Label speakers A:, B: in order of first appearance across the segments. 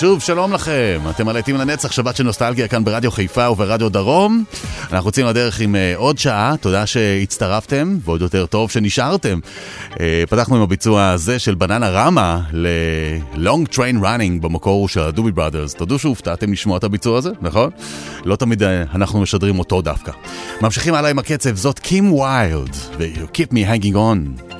A: שוב, שלום לכם. אתם על לנצח, שבת של נוסטלגיה כאן ברדיו חיפה וברדיו דרום. אנחנו יוצאים לדרך עם uh, עוד שעה, תודה שהצטרפתם, ועוד יותר טוב שנשארתם. Uh, פתחנו עם הביצוע הזה של בננה רמה ל-Long Train Running במקור של הדובי בראדרס. תודו שהופתעתם לשמוע את הביצוע הזה, נכון? לא תמיד uh, אנחנו משדרים אותו דווקא. ממשיכים הלאה עם הקצב, זאת קים ויילד, ו-Keep me hanging on.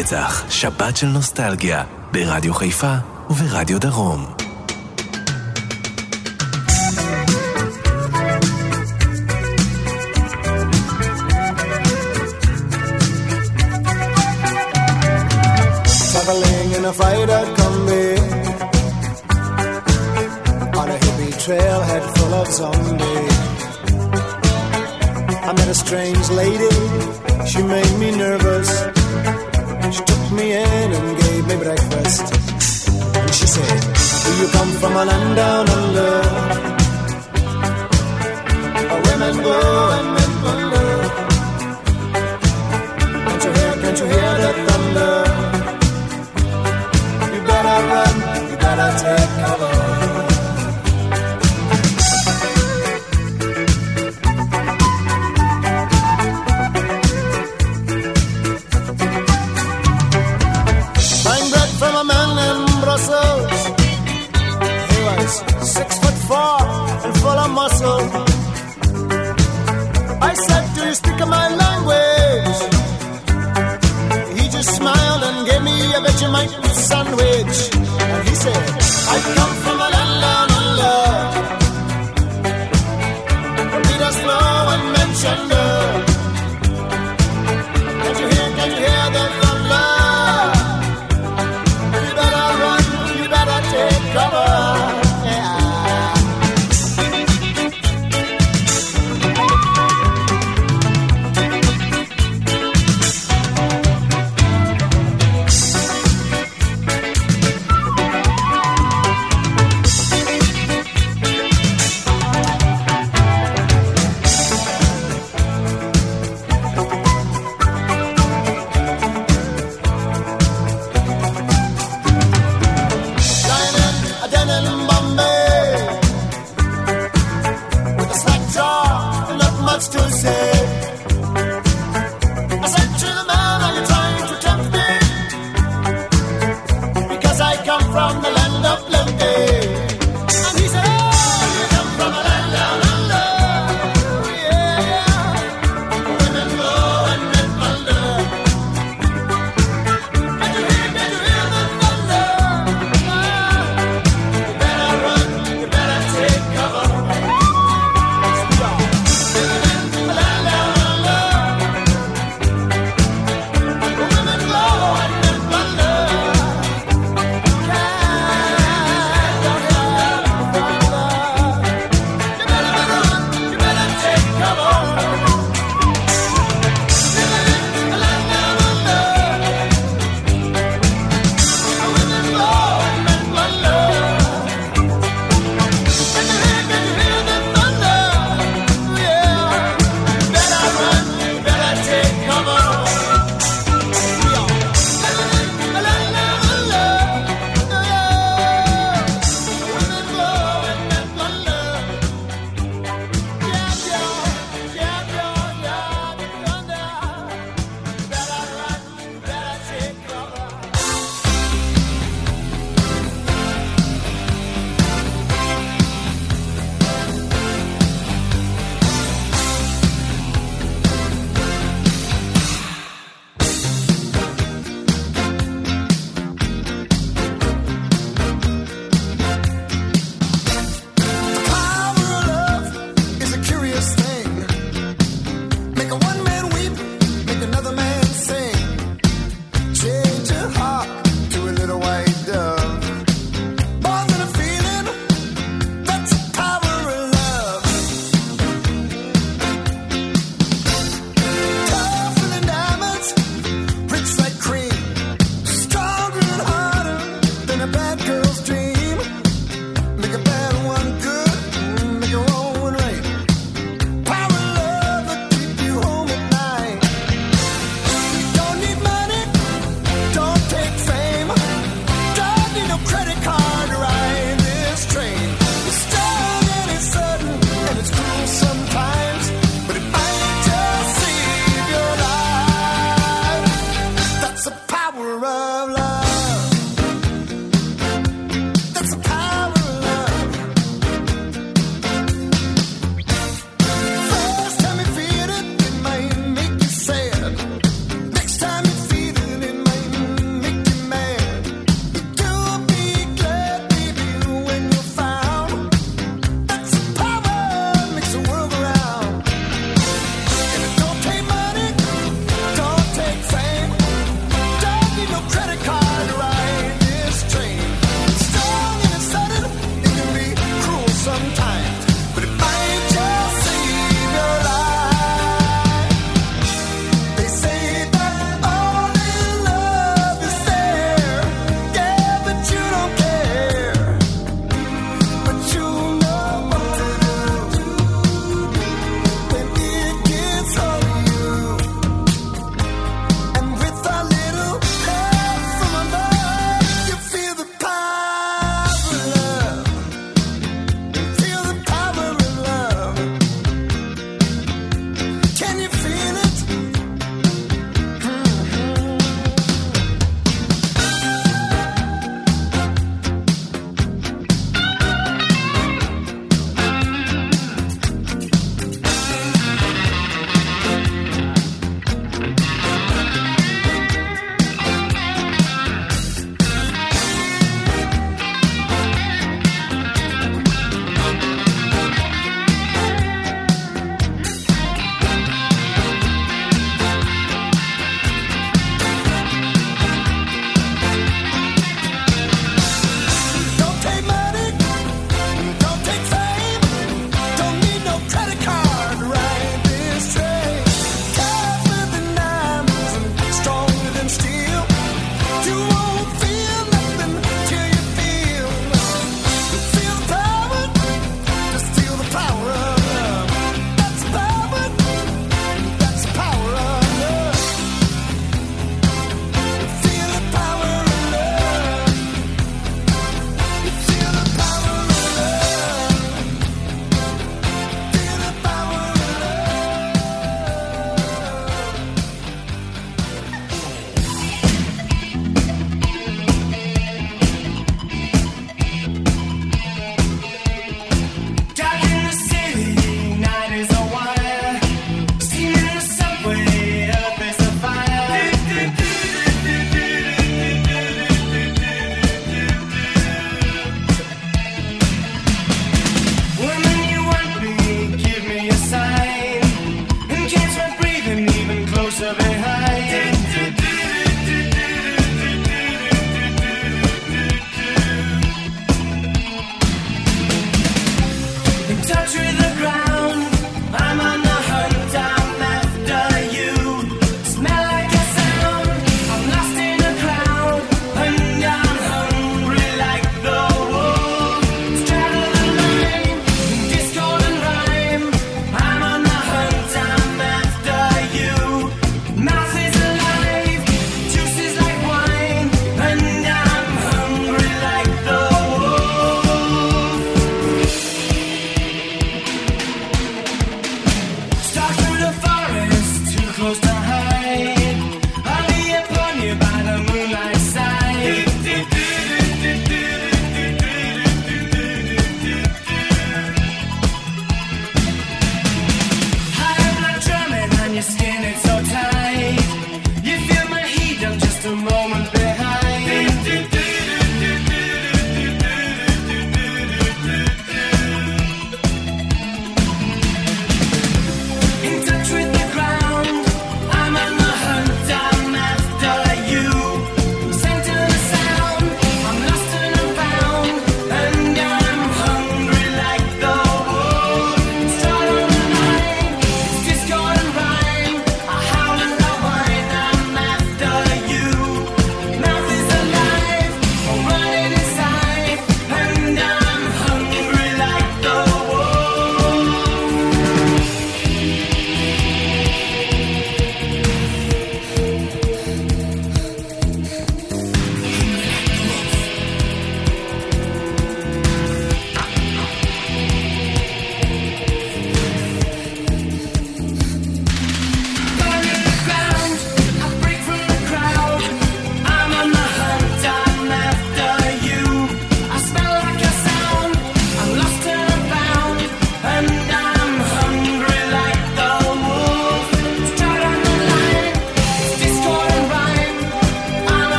B: רצח, שבת של נוסטלגיה, ברדיו חיפה וברדיו דרום.
C: Traveling in a fighter combi On a hippie trailhead full of zombies. I met a strange lady, she made me nervous me breakfast. And she said, Do you come from a land down under? Where women go and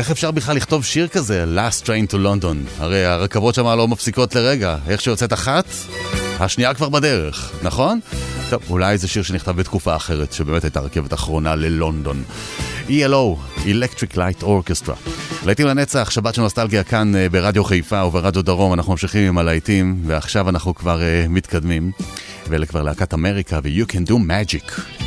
A: איך אפשר בכלל לכתוב שיר כזה, Last Train to London? הרי הרכבות שם לא מפסיקות לרגע. איך שיוצאת אחת, השנייה כבר בדרך, נכון? טוב, אולי זה שיר שנכתב בתקופה אחרת, שבאמת הייתה רכבת אחרונה ללונדון. ELO, Electric Light Orchestra. להיטים לנצח, שבת של נוסטלגיה כאן אה, ברדיו חיפה וברדיו דרום, אנחנו ממשיכים עם הלהיטים, ועכשיו אנחנו כבר uh, מתקדמים. ואלה כבר להקת אמריקה ו-You Can Do Magic.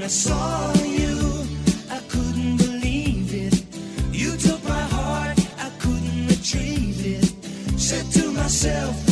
D: When I saw you, I couldn't believe it. You took my heart, I couldn't retrieve it. Said to myself,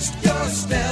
D: past your
E: step.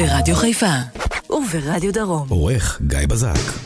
E: ברדיו חיפה וברדיו דרום.
B: עורך גיא בזק.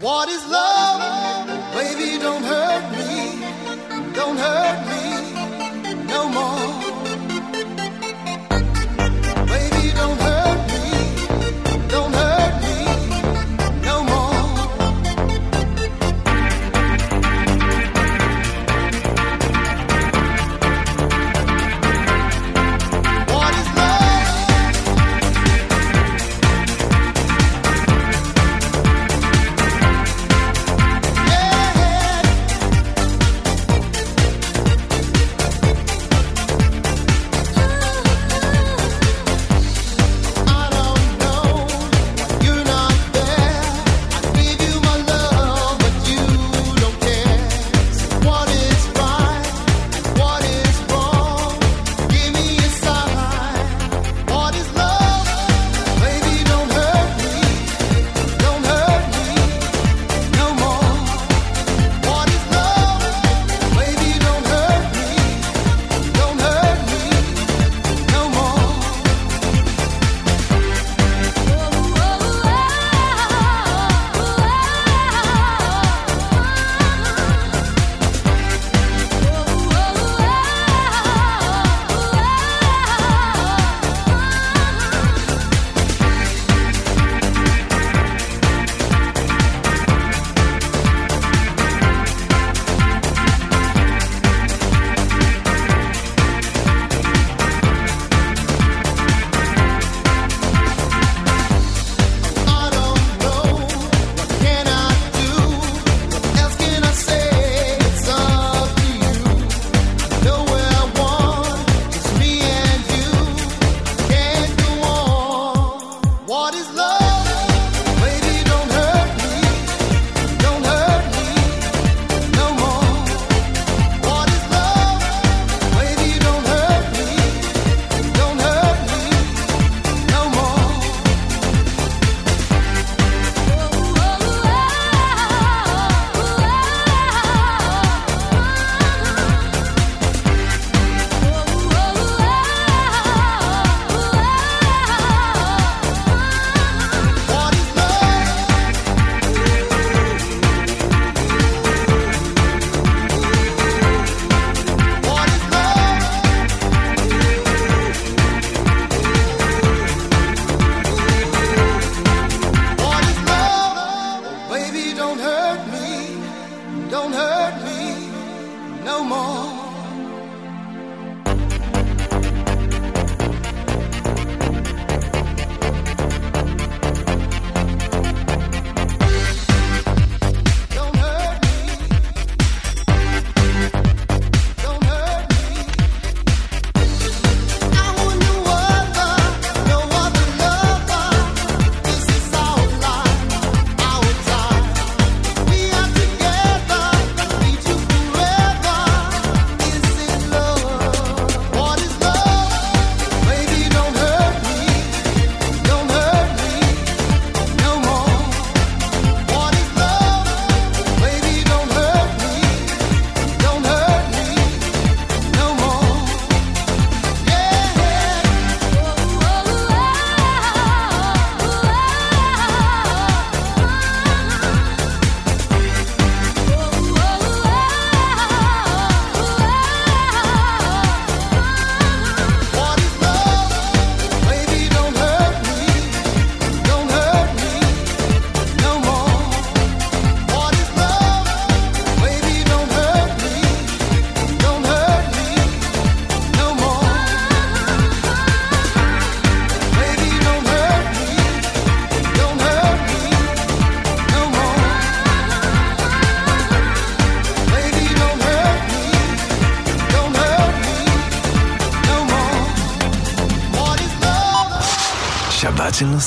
C: What is love?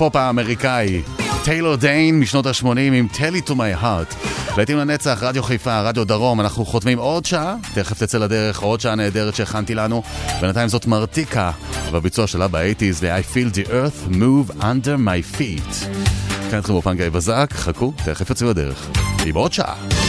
A: הפופ האמריקאי, טיילור דיין משנות ה-80 עם Tell it to my heart. לעתים לנצח, רדיו חיפה, רדיו דרום, אנחנו חותמים עוד שעה, תכף תצא לדרך עוד שעה נהדרת שהכנתי לנו. בינתיים זאת מרתיקה, בביצוע שלה ב-80's, ו-I feel the earth move under my feet. כאן אתכם באופן גיא בזק, חכו, תכף יוצאים לדרך. היא בעוד שעה.